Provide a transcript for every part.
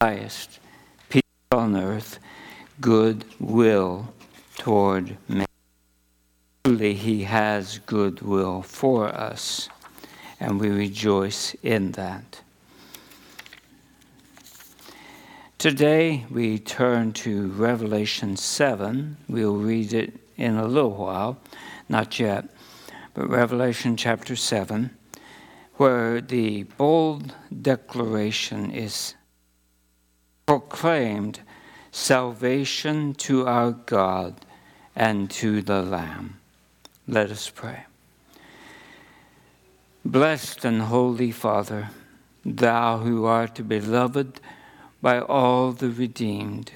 highest, peace on earth, good will toward men. Truly, He has good will for us, and we rejoice in that. Today we turn to Revelation 7. We'll read it in a little while, not yet, but Revelation chapter 7, where the bold declaration is proclaimed salvation to our God and to the Lamb. Let us pray. Blessed and holy Father, thou who art beloved, by all the redeemed,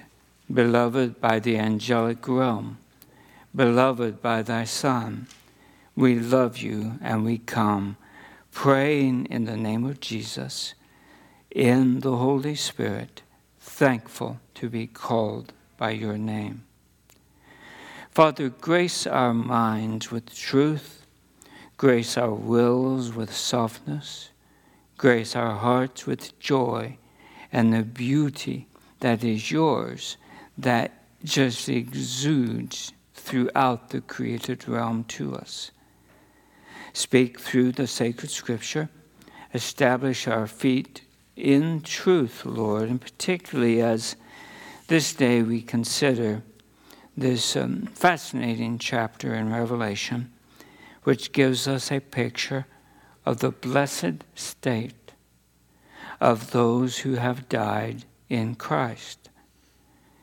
beloved by the angelic realm, beloved by thy Son. We love you and we come praying in the name of Jesus, in the Holy Spirit, thankful to be called by your name. Father, grace our minds with truth, grace our wills with softness, grace our hearts with joy and the beauty that is yours that just exudes throughout the created realm to us. Speak through the sacred scripture. Establish our feet in truth, Lord, and particularly as this day we consider this um, fascinating chapter in Revelation, which gives us a picture of the blessed state of those who have died in Christ.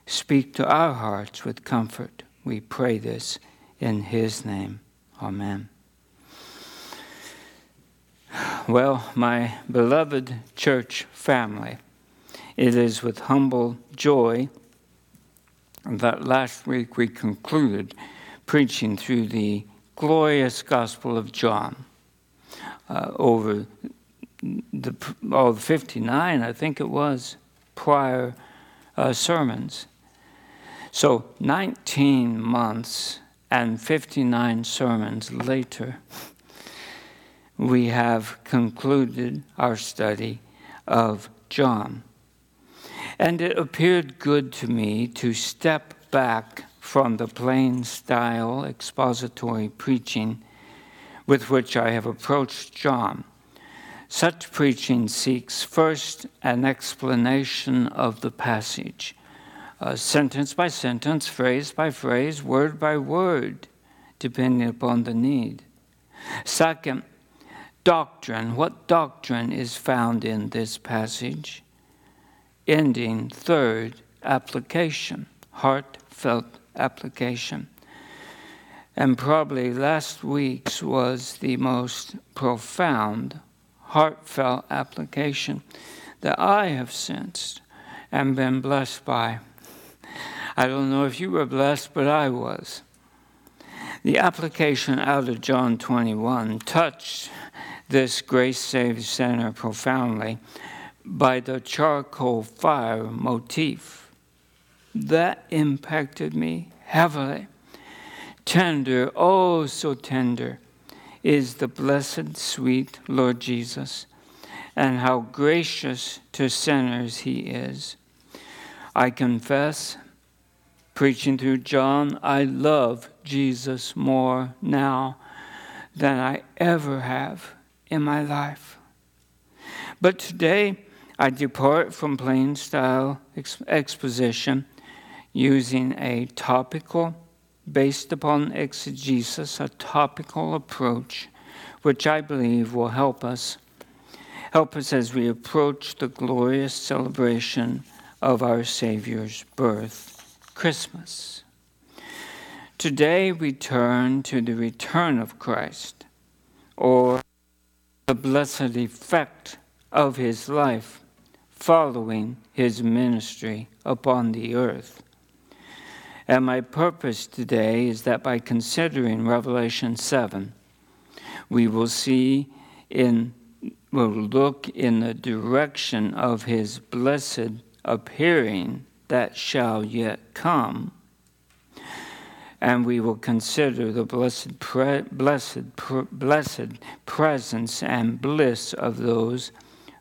Speak to our hearts with comfort. We pray this in His name. Amen. Well, my beloved church family, it is with humble joy that last week we concluded preaching through the glorious Gospel of John uh, over the oh, 59, I think it was, prior uh, sermons. So 19 months and 59 sermons later, we have concluded our study of John. And it appeared good to me to step back from the plain style expository preaching with which I have approached John such preaching seeks first an explanation of the passage, uh, sentence by sentence, phrase by phrase, word by word, depending upon the need. Second, doctrine. What doctrine is found in this passage? Ending, third, application, heartfelt application. And probably last week's was the most profound heartfelt application that I have sensed and been blessed by. I don't know if you were blessed, but I was. The application out of John 21 touched this Grace Save Center profoundly by the charcoal fire motif. That impacted me heavily. Tender, oh, so tender is the blessed, sweet Lord Jesus, and how gracious to sinners he is. I confess, preaching through John, I love Jesus more now than I ever have in my life. But today, I depart from plain style exposition using a topical based upon exegesis, a topical approach, which I believe will help us help us as we approach the glorious celebration of our Savior's birth, Christmas. Today we turn to the return of Christ, or the blessed effect of his life following his ministry upon the earth. And my purpose today is that by considering Revelation 7, we will see in, will look in the direction of his blessed appearing that shall yet come. And we will consider the blessed, pre- blessed, pre- blessed presence and bliss of those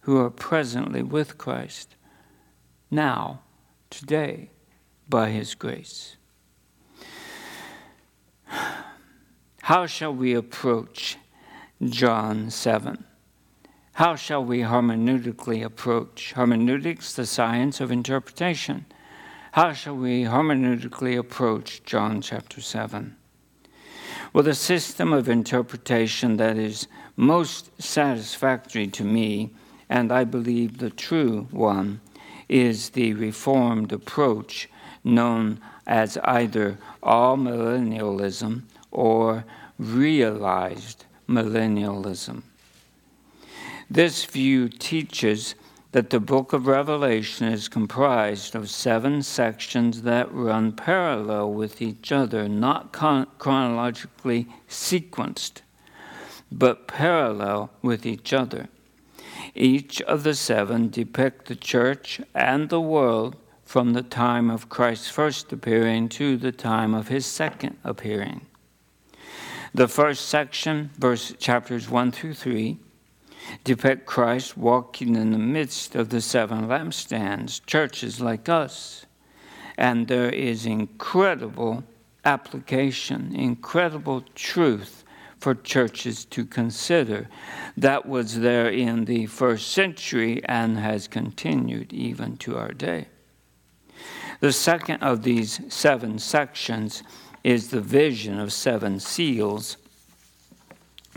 who are presently with Christ. now, today, by His grace. How shall we approach John 7? How shall we hermeneutically approach? Hermeneutics, the science of interpretation. How shall we hermeneutically approach John chapter 7? Well, the system of interpretation that is most satisfactory to me, and I believe the true one, is the Reformed approach known as either amillennialism or realized millennialism. This view teaches that the book of Revelation is comprised of seven sections that run parallel with each other, not con- chronologically sequenced, but parallel with each other. Each of the seven depict the church and the world from the time of Christ's first appearing to the time of his second appearing. The first section, verse chapters 1 through 3, depict Christ walking in the midst of the seven lampstands, churches like us. And there is incredible application, incredible truth for churches to consider. That was there in the first century and has continued even to our day. The second of these seven sections is the vision of seven seals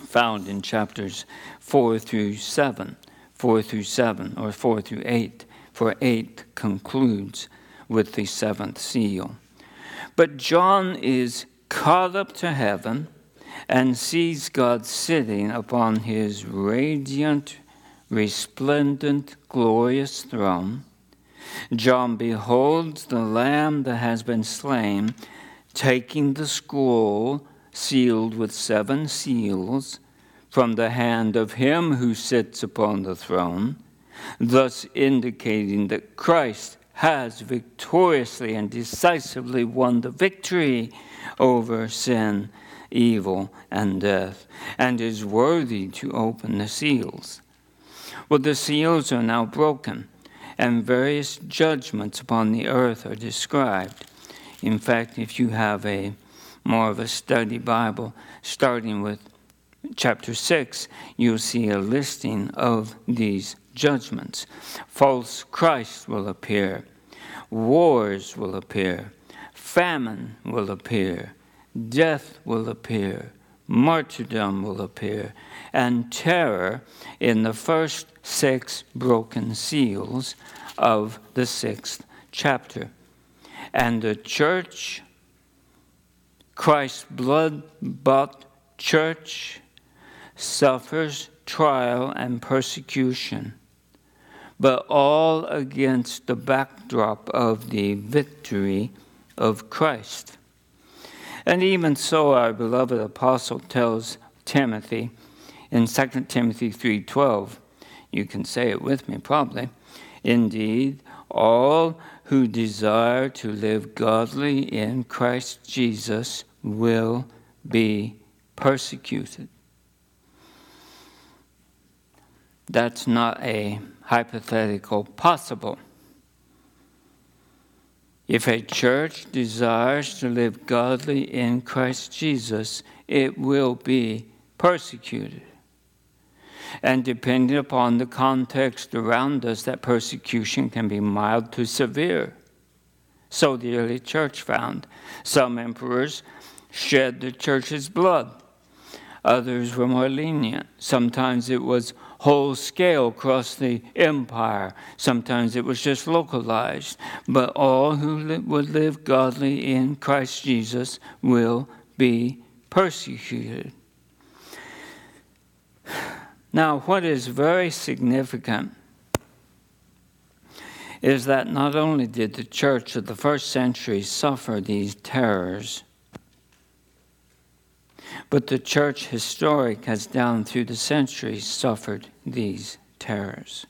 found in chapters 4 through 7, 4 through 7, or 4 through 8, for 8 concludes with the seventh seal. But John is caught up to heaven and sees God sitting upon his radiant, resplendent, glorious throne. John beholds the Lamb that has been slain taking the scroll sealed with seven seals from the hand of him who sits upon the throne, thus indicating that Christ has victoriously and decisively won the victory over sin, evil, and death, and is worthy to open the seals. Well, the seals are now broken, and various judgments upon the earth are described. In fact, if you have a more of a study Bible, starting with chapter 6, you'll see a listing of these judgments. False Christ will appear, wars will appear, famine will appear, death will appear, martyrdom will appear, and terror in the first six broken seals of the sixth chapter. And the church, Christ's blood bought church, suffers trial and persecution, but all against the backdrop of the victory of Christ. And even so, our beloved apostle tells Timothy in 2 Timothy 3:12, you can say it with me probably. Indeed, all who desire to live godly in Christ Jesus will be persecuted. That's not a hypothetical possible. If a church desires to live godly in Christ Jesus, it will be persecuted. And depending upon the context around us, that persecution can be mild to severe. So the early church found. Some emperors shed the church's blood, others were more lenient. Sometimes it was whole scale across the empire, sometimes it was just localized. But all who li- would live godly in Christ Jesus will be persecuted. Now, what is very significant is that not only did the church of the first century suffer these terrors, but the church historic has down through the centuries suffered these terrors.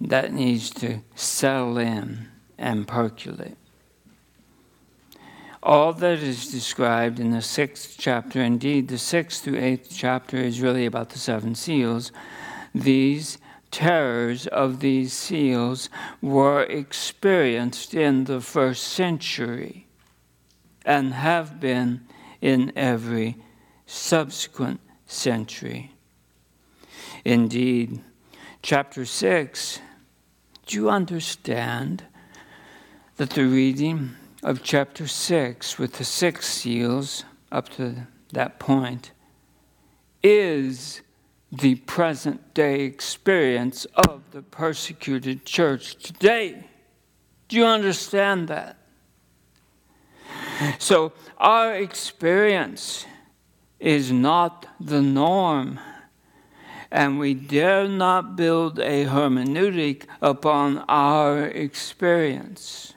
That needs to settle in and percolate all that is described in the sixth chapter, indeed, the sixth through eighth chapter is really about the seven seals. These terrors of these seals were experienced in the first century and have been in every subsequent century. Indeed, chapter 6, do you understand that the reading of chapter 6 with the six seals up to that point is the present day experience of the persecuted church today. Do you understand that? So, our experience is not the norm, and we dare not build a hermeneutic upon our experience.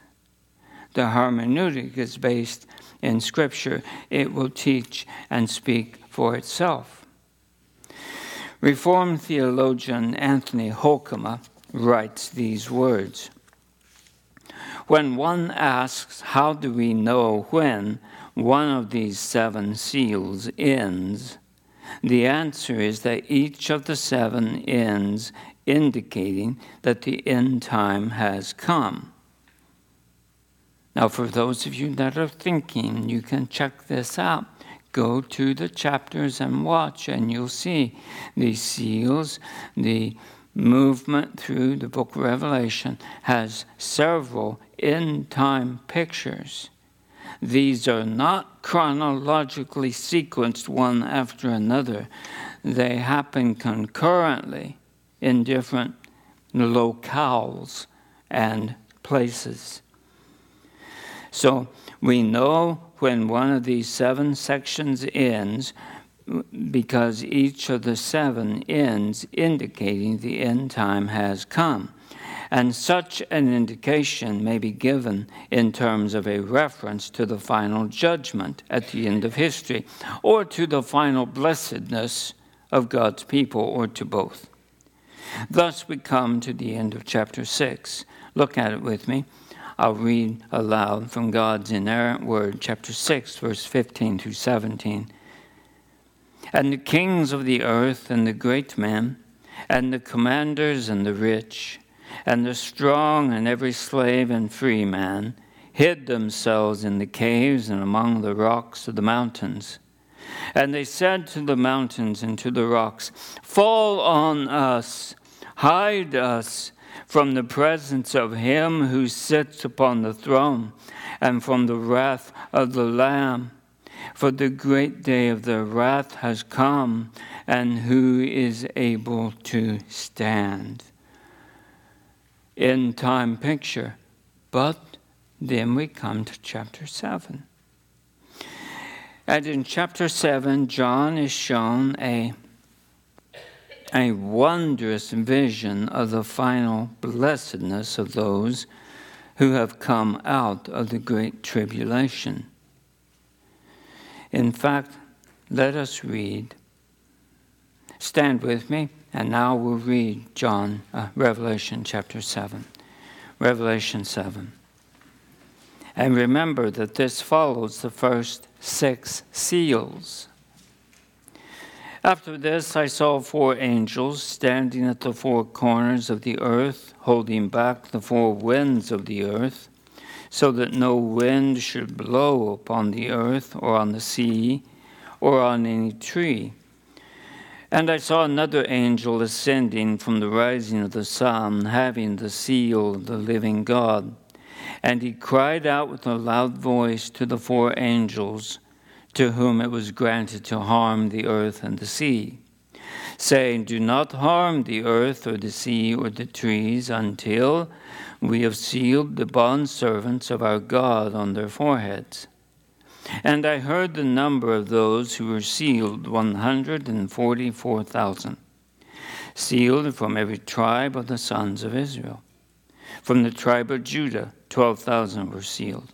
The hermeneutic is based in Scripture, it will teach and speak for itself. Reformed theologian Anthony Hoekema writes these words When one asks, How do we know when one of these seven seals ends? The answer is that each of the seven ends indicating that the end time has come. Now, for those of you that are thinking, you can check this out. Go to the chapters and watch, and you'll see the seals, the movement through the book of Revelation has several end time pictures. These are not chronologically sequenced one after another, they happen concurrently in different locales and places. So we know when one of these seven sections ends because each of the seven ends indicating the end time has come. And such an indication may be given in terms of a reference to the final judgment at the end of history, or to the final blessedness of God's people, or to both. Thus, we come to the end of chapter 6. Look at it with me. I'll read aloud from God's inerrant word, chapter 6, verse 15 to 17. And the kings of the earth, and the great men, and the commanders, and the rich, and the strong, and every slave and free man, hid themselves in the caves and among the rocks of the mountains. And they said to the mountains and to the rocks, Fall on us, hide us from the presence of him who sits upon the throne and from the wrath of the Lamb. For the great day of their wrath has come, and who is able to stand? End time picture. But then we come to chapter 7. And in chapter 7, John is shown a a wondrous vision of the final blessedness of those who have come out of the great tribulation. In fact, let us read. Stand with me, and now we'll read John, uh, Revelation chapter 7. Revelation 7. And remember that this follows the first six seals. After this, I saw four angels standing at the four corners of the earth, holding back the four winds of the earth, so that no wind should blow upon the earth, or on the sea, or on any tree. And I saw another angel ascending from the rising of the sun, having the seal of the living God. And he cried out with a loud voice to the four angels to whom it was granted to harm the earth and the sea, saying, Do not harm the earth or the sea or the trees until we have sealed the bondservants of our God on their foreheads. And I heard the number of those who were sealed 144,000, sealed from every tribe of the sons of Israel. From the tribe of Judah, 12,000 were sealed.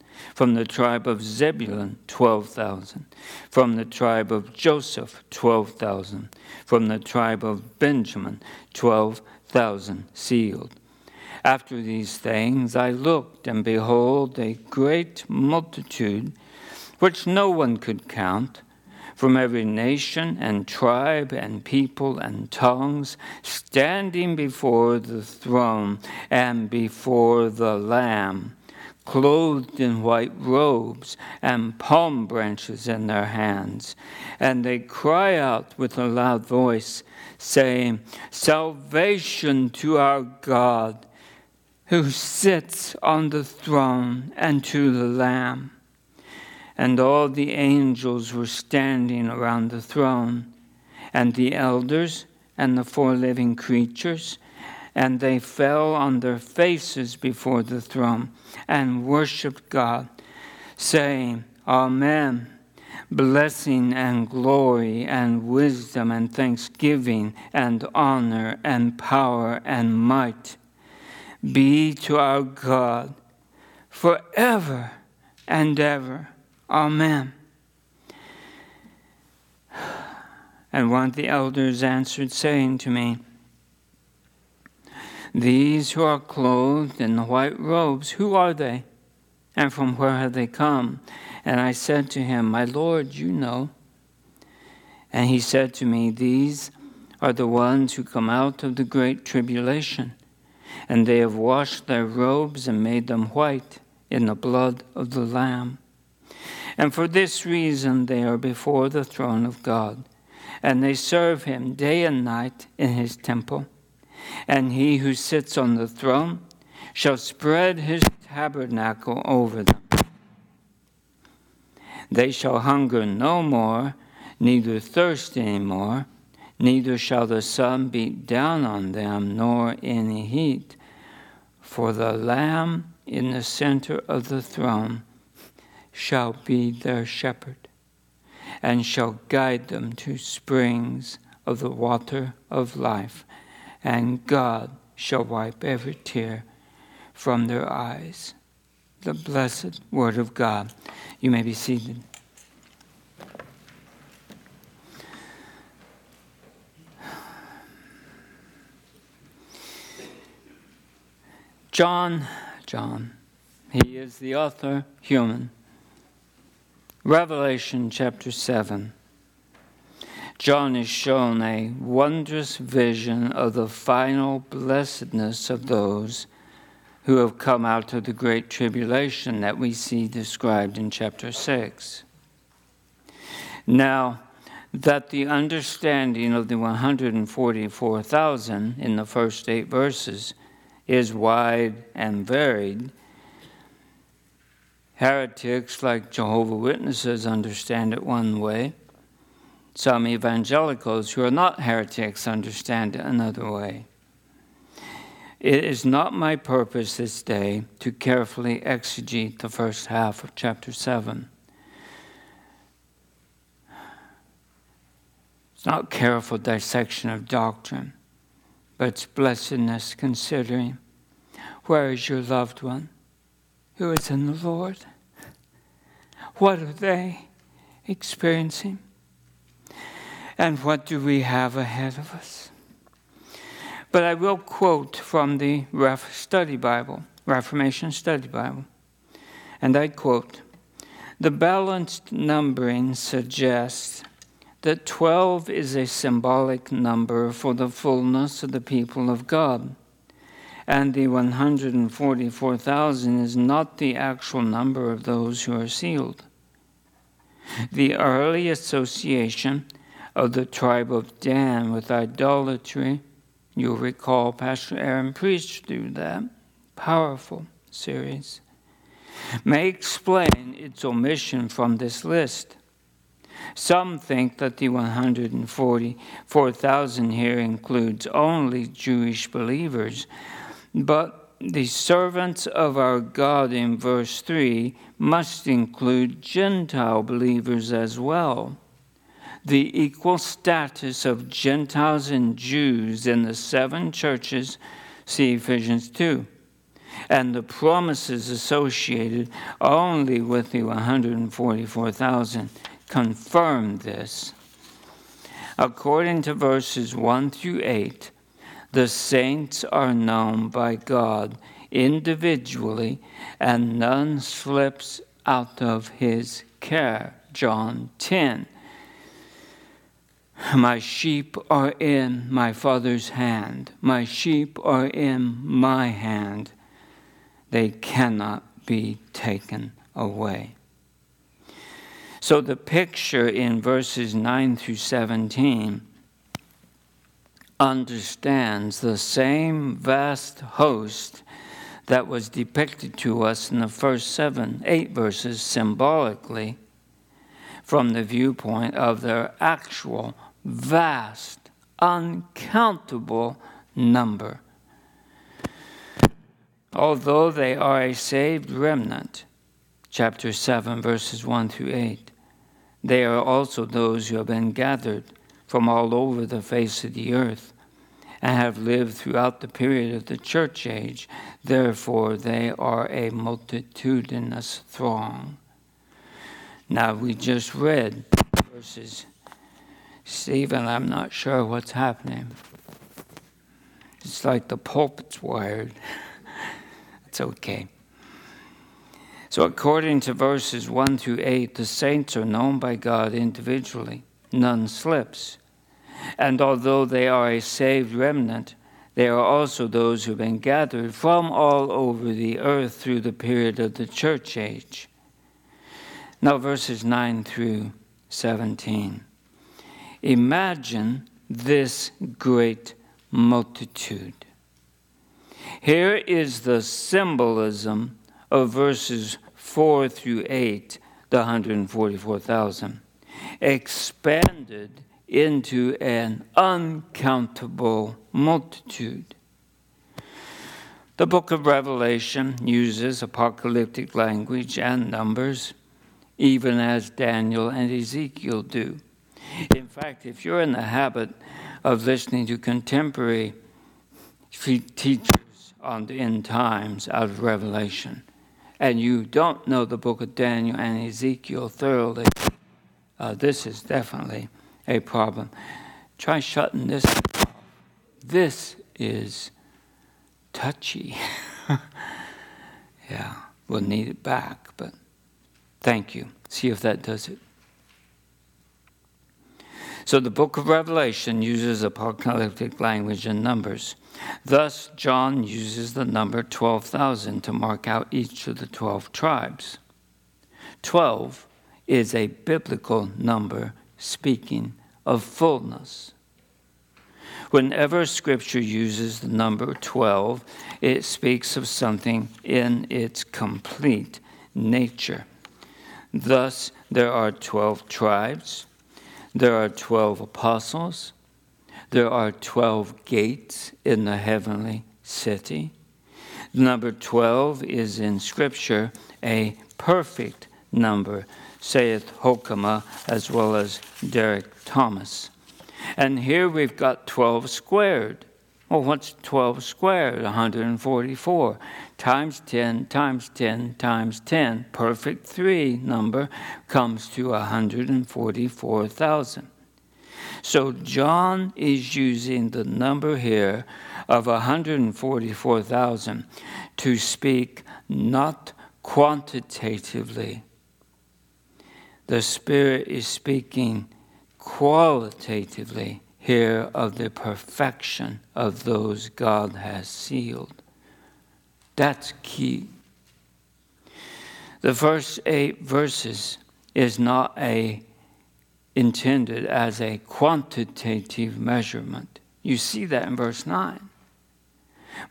From the tribe of Zebulun, 12,000. From the tribe of Joseph, 12,000. From the tribe of Benjamin, 12,000 sealed. After these things I looked, and behold, a great multitude, which no one could count, from every nation and tribe and people and tongues, standing before the throne and before the Lamb clothed in white robes and palm branches in their hands. And they cry out with a loud voice, saying, Salvation to our God who sits on the throne and to the Lamb. And all the angels were standing around the throne, and the elders and the four living creatures and they fell on their faces before the throne and worshiped God, saying, Amen. Blessing and glory and wisdom and thanksgiving and honor and power and might be to our God forever and ever. Amen. And one of the elders answered, saying to me, these who are clothed in the white robes, who are they? And from where have they come? And I said to him, My Lord, you know. And he said to me, These are the ones who come out of the great tribulation, and they have washed their robes and made them white in the blood of the Lamb. And for this reason they are before the throne of God, and they serve him day and night in his temple and he who sits on the throne shall spread his tabernacle over them. They shall hunger no more, neither thirst any more, neither shall the sun beat down on them, nor any heat. For the Lamb in the center of the throne shall be their shepherd, and shall guide them to springs of the water of life and God shall wipe every tear from their eyes. The blessed Word of God. You may be seated. John, John, he is the author, human. Revelation chapter 7. John is shown a wondrous vision of the final blessedness of those who have come out of the great tribulation that we see described in chapter 6. Now, that the understanding of the 144,000 in the first eight verses is wide and varied, heretics like Jehovah Witnesses understand it one way some evangelicals who are not heretics understand it another way. It is not my purpose this day to carefully exegete the first half of chapter 7. It's not careful dissection of doctrine, but it's blessedness considering where is your loved one who is in the Lord? What are they experiencing? And what do we have ahead of us? But I will quote from the Ref Study Bible, Reformation Study Bible, and I quote The balanced numbering suggests that 12 is a symbolic number for the fullness of the people of God, and the 144,000 is not the actual number of those who are sealed. The early association of the tribe of Dan with idolatry. You'll recall Pastor Aaron preached through that powerful series. May explain its omission from this list. Some think that the 144,000 here includes only Jewish believers, but the servants of our God in verse 3 must include Gentile believers as well the equal status of Gentiles and Jews in the seven churches, see Ephesians 2. and the promises associated only with the 144,000 confirm this. According to verses 1 through 8, the saints are known by God individually, and none slips out of his care. John 10. My sheep are in my Father's hand. My sheep are in my hand. They cannot be taken away. So the picture in verses 9 through 17 understands the same vast host that was depicted to us in the first seven, eight verses symbolically from the viewpoint of their actual, vast, uncountable number. Although they are a saved remnant, chapter 7, verses 1 through 8, they are also those who have been gathered from all over the face of the earth and have lived throughout the period of the church age. Therefore, they are a multitudinous throng. Now, we just read verses. Stephen, I'm not sure what's happening. It's like the pulpit's wired. it's okay. So, according to verses 1 through 8, the saints are known by God individually. None slips. And although they are a saved remnant, they are also those who've been gathered from all over the earth through the period of the church age. Now, verses 9 through 17. Imagine this great multitude. Here is the symbolism of verses 4 through 8, the 144,000, expanded into an uncountable multitude. The book of Revelation uses apocalyptic language and numbers, even as Daniel and Ezekiel do. In fact, if you're in the habit of listening to contemporary teachers on the end times out of Revelation, and you don't know the book of Daniel and Ezekiel thoroughly, uh, this is definitely a problem. Try shutting this off. This is touchy. yeah, we'll need it back, but thank you. See if that does it. So the book of Revelation uses apocalyptic language and numbers. Thus, John uses the number 12,000 to mark out each of the 12 tribes. 12 is a biblical number speaking of fullness. Whenever Scripture uses the number 12, it speaks of something in its complete nature. Thus, there are 12 tribes, there are 12 apostles, there are 12 gates in the heavenly city. Number 12 is in Scripture a perfect number saith Hoekema as well as Derek Thomas. And here we've got 12 squared. Well, what's 12 squared? 144 times 10 times 10 times 10. Perfect 3 number comes to 144,000. So John is using the number here of 144,000 to speak not quantitatively the Spirit is speaking qualitatively here of the perfection of those God has sealed. That's key. The first eight verses is not a intended as a quantitative measurement. You see that in verse 9.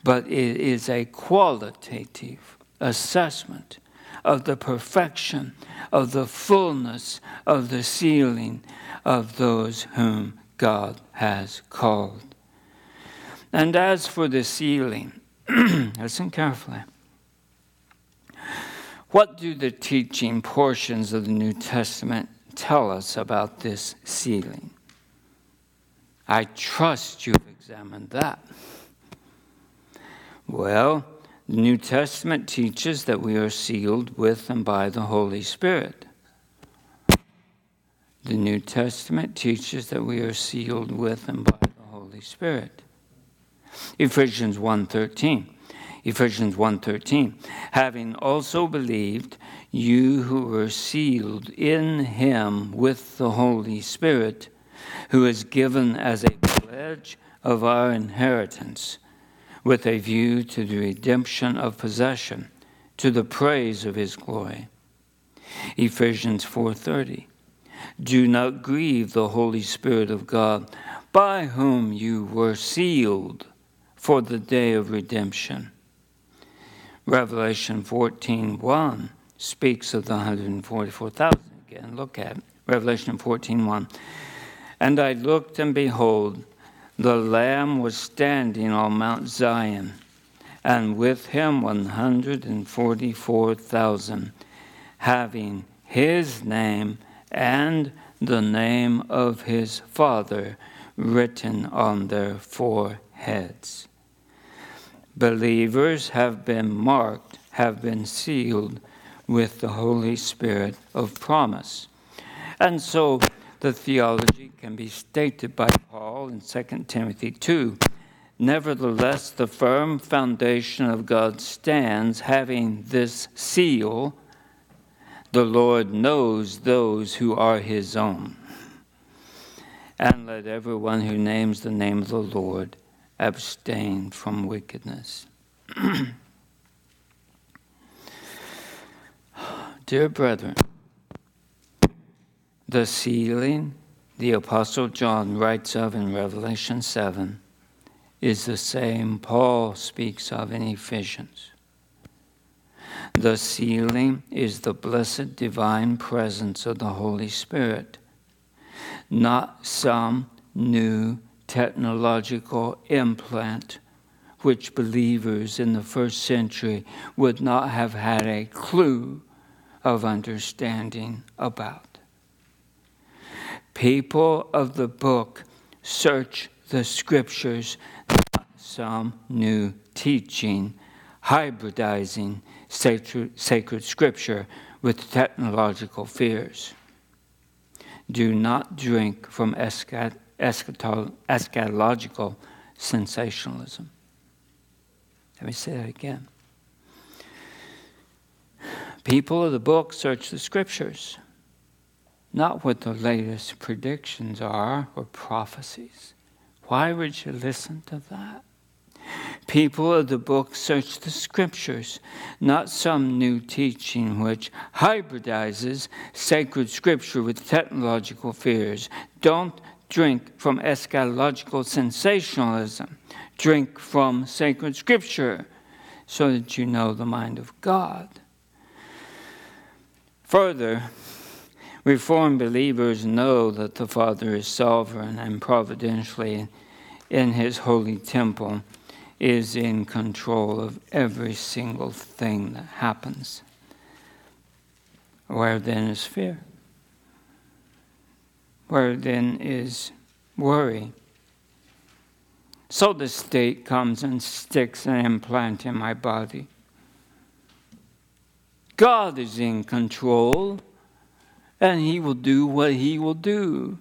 But it is a qualitative assessment of the perfection, of the fullness of the sealing of those whom God has called. And as for the sealing, listen carefully. What do the teaching portions of the New Testament tell us about this sealing? I trust you've examined that. Well, The New Testament teaches that we are sealed with and by the Holy Spirit. The New Testament teaches that we are sealed with and by the Holy Spirit. Ephesians 1:13. Ephesians 1:13. Having also believed, you who were sealed in him with the Holy Spirit, who is given as a pledge of our inheritance, with a view to the redemption of possession, to the praise of his glory. Ephesians 4:30 do not grieve the Holy Spirit of God, by whom you were sealed for the day of redemption. Revelation 14:1 speaks of the 144,000 again. Look at. Revelation 14:1. And I looked and behold, the Lamb was standing on Mount Zion, and with him 144,000, having his name and the name of his Father written on their foreheads. Believers have been marked, have been sealed with the Holy Spirit of promise. And so the theology can be stated by Paul in 2 Timothy 2. Nevertheless, the firm foundation of God stands, having this seal the Lord knows those who are his own. And let everyone who names the name of the Lord abstain from wickedness. Dear brethren, the sealing the Apostle John writes of in Revelation 7 is the same Paul speaks of in Ephesians. The sealing is the blessed divine presence of the Holy Spirit, not some new technological implant which believers in the first century would not have had a clue of understanding about. People of the book search the scriptures, not some new teaching, hybridizing sacred, scripture with technological fears. Do not drink from eschat, eschatological sensationalism. Let me say that again. People of the book search the scriptures, not what the latest predictions are or prophecies. Why would you listen to that? People of the book search the scriptures, not some new teaching which hybridizes sacred scripture with technological fears. Don't drink from eschatological sensationalism. Drink from sacred scripture so that you know the mind of God. Further, Reformed believers know that the Father is sovereign and providentially in his holy temple is in control of every single thing that happens. Where then is fear? Where then is worry? So the state comes and sticks an implant in my body. God is in control, and He will do what He will do.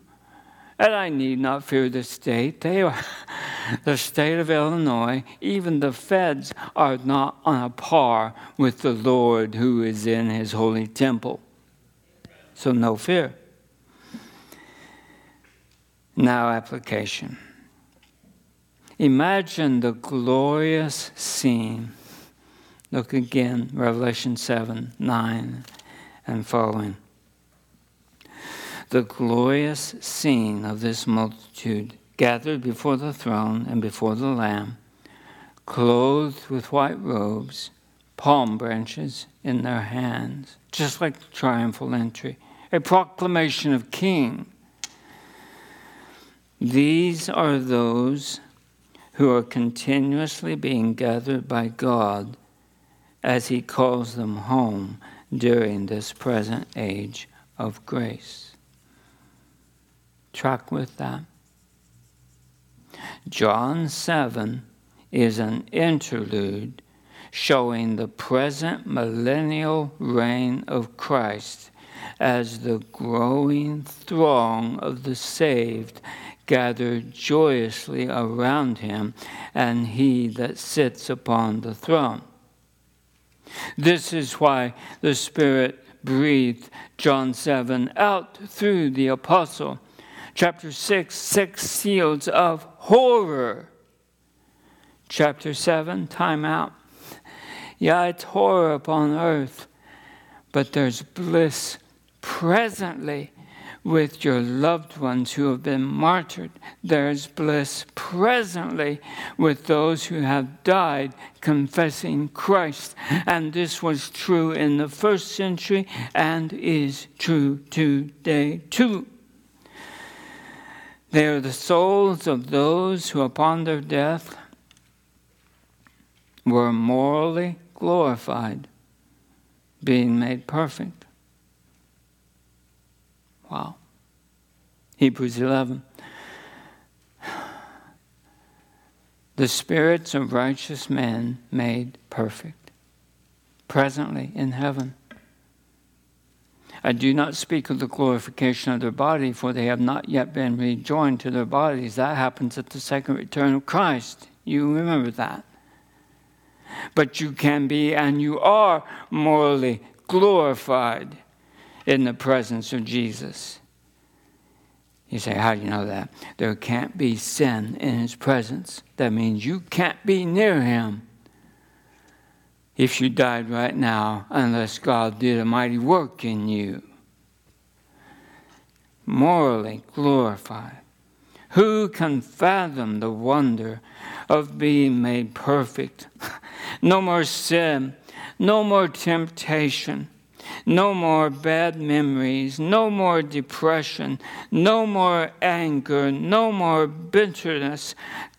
And I need not fear the state. They are the state of Illinois, even the feds are not on a par with the Lord who is in his holy temple. So, no fear. Now, application. Imagine the glorious scene. Look again, Revelation 7 9 and following. The glorious scene of this multitude gathered before the throne and before the Lamb, clothed with white robes, palm branches in their hands, just like the triumphal entry, a proclamation of King. These are those who are continuously being gathered by God as He calls them home during this present age of grace. Track with that. John 7 is an interlude showing the present millennial reign of Christ as the growing throng of the saved gather joyously around him and he that sits upon the throne. This is why the Spirit breathed John 7 out through the apostle. Chapter 6, six seals of horror. Chapter 7, time out. Yeah, it's horror upon earth, but there's bliss presently with your loved ones who have been martyred. There's bliss presently with those who have died confessing Christ. And this was true in the first century and is true today too. They are the souls of those who, upon their death, were morally glorified, being made perfect. Wow. Hebrews 11. The spirits of righteous men made perfect, presently in heaven. I do not speak of the glorification of their body, for they have not yet been rejoined to their bodies. That happens at the second return of Christ. You remember that. But you can be and you are morally glorified in the presence of Jesus. You say, How do you know that? There can't be sin in his presence. That means you can't be near him if you died right now unless God did a mighty work in you. Morally glorified. Who can fathom the wonder of being made perfect? no more sin, no more temptation no more bad memories, no more depression, no more anger, no more bitterness.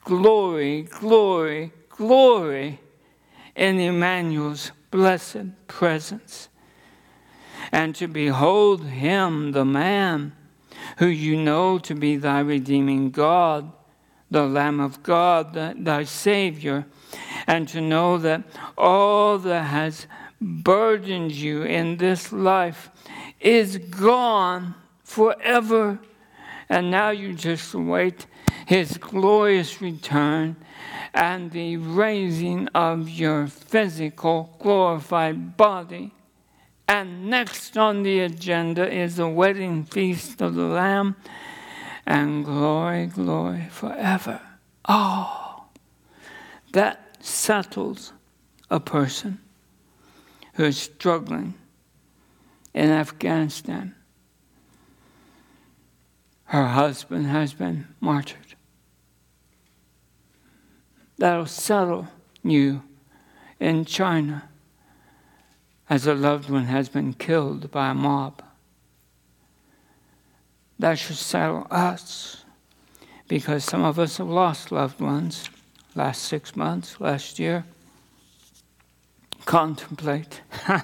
Glory, glory, glory in Emmanuel's blessed presence. And to behold him, the man who you know to be thy redeeming God, the Lamb of God, thy Savior, and to know that all that has burdened you in this life is gone forever. And now you just wait his glorious return and the raising of your physical glorified body. And next on the agenda is the wedding feast of the Lamb and glory, glory forever. Oh, that settles a person who is struggling in Afghanistan. Her husband has been martyred. That'll settle you in China as a loved one has been killed by a mob. That should settle us because some of us have lost loved ones last six months, last year contemplate.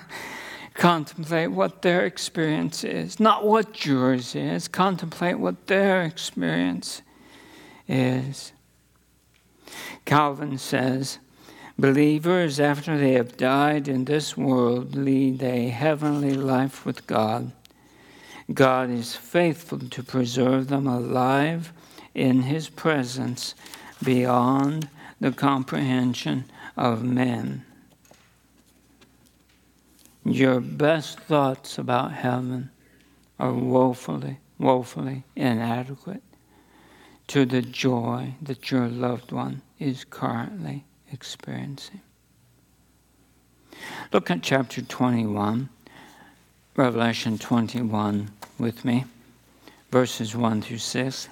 contemplate what their experience is, not what yours is. Contemplate what their experience is. Calvin says, Believers, after they have died in this world, lead a heavenly life with God. God is faithful to preserve them alive in His presence beyond the comprehension of men. Your best thoughts about heaven are woefully, woefully inadequate to the joy that your loved one is currently experiencing. Look at chapter 21, Revelation 21 with me, verses 1 through 6.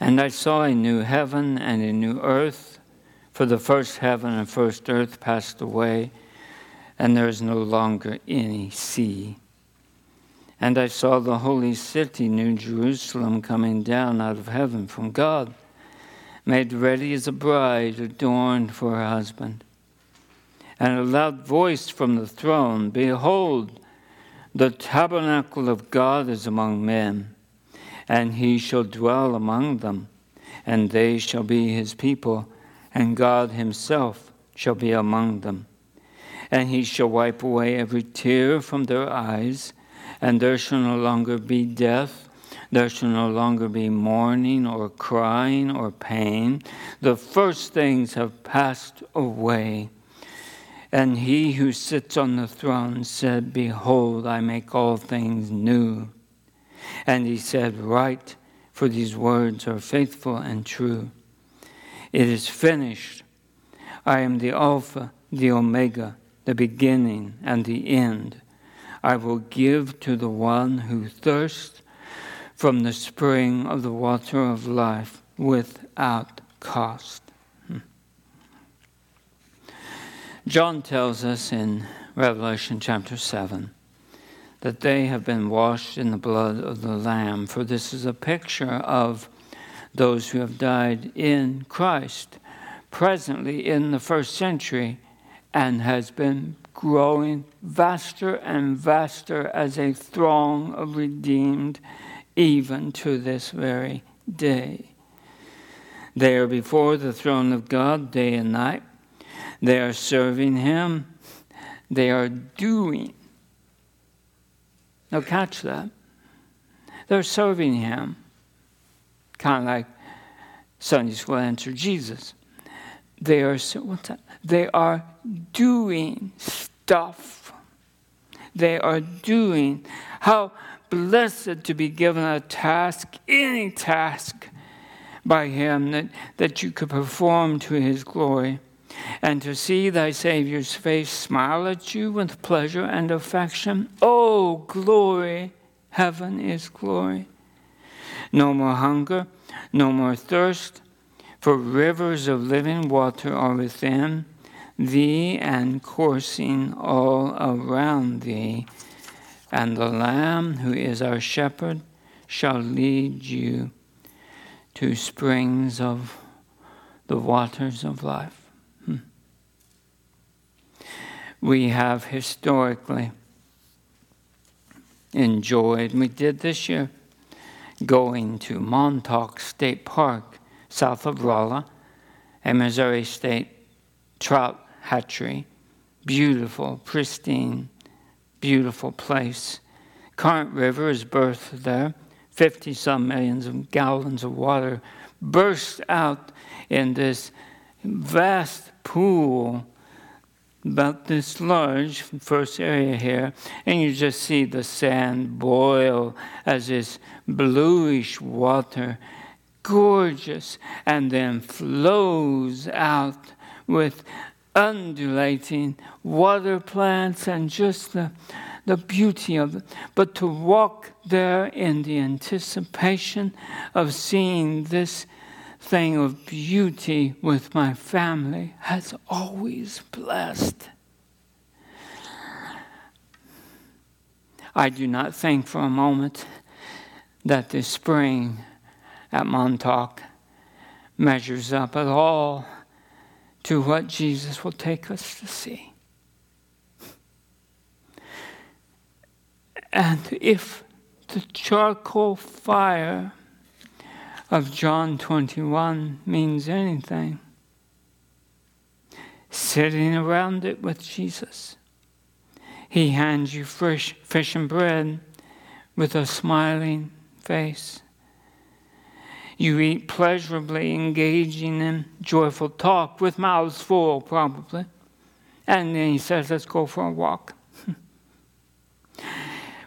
And I saw a new heaven and a new earth for the first heaven and first earth passed away, and there is no longer any sea. And I saw the holy city, New Jerusalem, coming down out of heaven from God, made ready as a bride adorned for her husband. And a loud voice from the throne Behold, the tabernacle of God is among men, and he shall dwell among them and they shall be his people, and God himself shall be among them. And he shall wipe away every tear from their eyes, and there shall no longer be death. There shall no longer be mourning or crying or pain. The first things have passed away. And he who sits on the throne said, Behold, I make all things new. And he said, Write, for these words are faithful and true. It is finished. I am the Alpha, the Omega, the beginning and the end. I will give to the one who thirsts from the spring of the water of life without cost. Hmm. John tells us in Revelation chapter 7 that they have been washed in the blood of the Lamb, for this is a picture of those who have died in Christ, presently in the first century, and has been growing vaster and vaster as a throng of redeemed, even to this very day. They are before the throne of God day and night. They are serving Him. They are doing now, catch that. They're serving him, kind of like Sunday school answer Jesus. They are what's that? They are doing stuff. They are doing. How blessed to be given a task, any task, by Him that, that you could perform to His glory and to see thy Saviour's face smile at you with pleasure and affection. Oh, glory! Heaven is glory. No more hunger, no more thirst, for rivers of living water are within thee and coursing all around thee. And the Lamb, who is our shepherd, shall lead you to springs of the waters of life hmm. we have historically enjoyed. We did this year going to Montauk State Park, south of Rolla, a Missouri State trout hatchery. Beautiful, pristine, beautiful place. Current River is birthed there. 50 some millions of gallons of water burst out in this vast pool about this large first area here, and you just see the sand boil as this bluish water, gorgeous, and then flows out with undulating water plants and just the, the beauty of it. But to walk there in the anticipation of seeing this thing of beauty with my family has always blessed. I do not think for a moment that this spring at Montauk measures up at all to what Jesus will take us to see. And if the charcoal fire of John 21 means anything. Sitting around it with Jesus. He hands you fresh fish and bread with a smiling face. You eat pleasurably, engaging in joyful talk with mouths full, probably. And then he says, Let's go for a walk.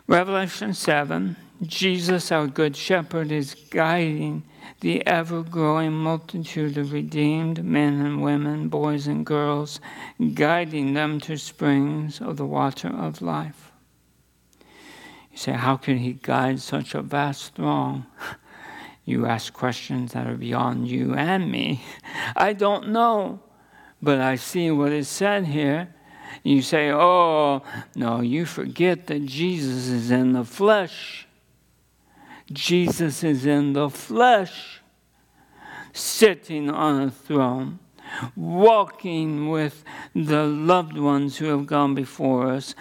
Revelation 7 Jesus, our Good Shepherd, is guiding the ever growing multitude of redeemed men and women, boys and girls, guiding them to springs of the water of life. You say, How can he guide such a vast throng? You ask questions that are beyond you and me. I don't know, but I see what is said here. You say, Oh, no, you forget that Jesus is in the flesh. Jesus is in the flesh, sitting on a throne, walking with the loved ones who have gone before us,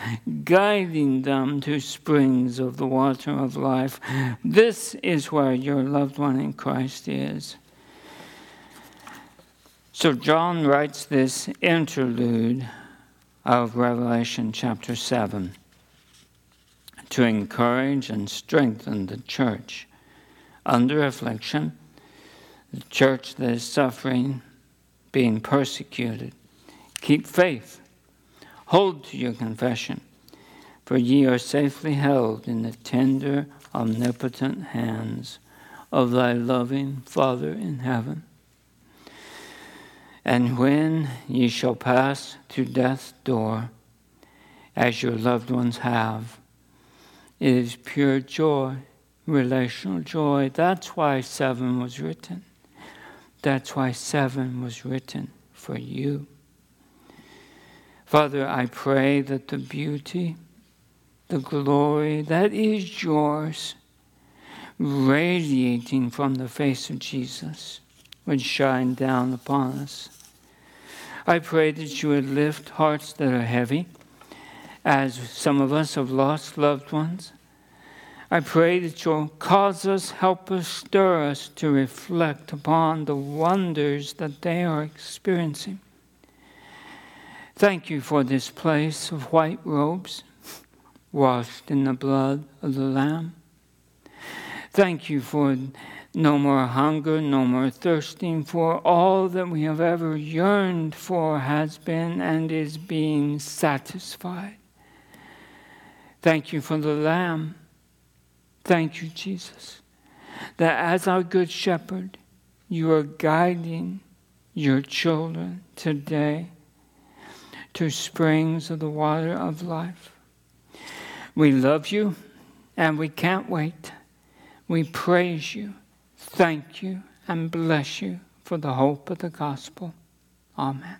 guiding them to springs of the water of life. This is where your loved one in Christ is. So, John writes this interlude of Revelation chapter 7 to encourage and strengthen the church under affliction, the church that is suffering, being persecuted. Keep faith, hold to your confession, for ye are safely held in the tender, omnipotent hands of thy loving Father in heaven. And when ye shall pass through death's door, as your loved ones have, it is pure joy, relational joy. That's why seven was written. That's why seven was written for you. Father, I pray that the beauty, the glory that is yours, radiating from the face of Jesus, would shine down upon us. I pray that you would lift hearts that are heavy, as some of us have lost loved ones. I pray that you'll cause us, help us, stir us to reflect upon the wonders that they are experiencing. Thank you for this place of white robes washed in the blood of the Lamb. Thank you for no more hunger, no more thirsting, for all that we have ever yearned for has been and is being satisfied. Thank you for the Lamb. Thank you, Jesus, that as our Good Shepherd, you are guiding your children today to springs of the water of life. We love you and we can't wait. We praise you thank you and bless you for the hope of the gospel. Amen.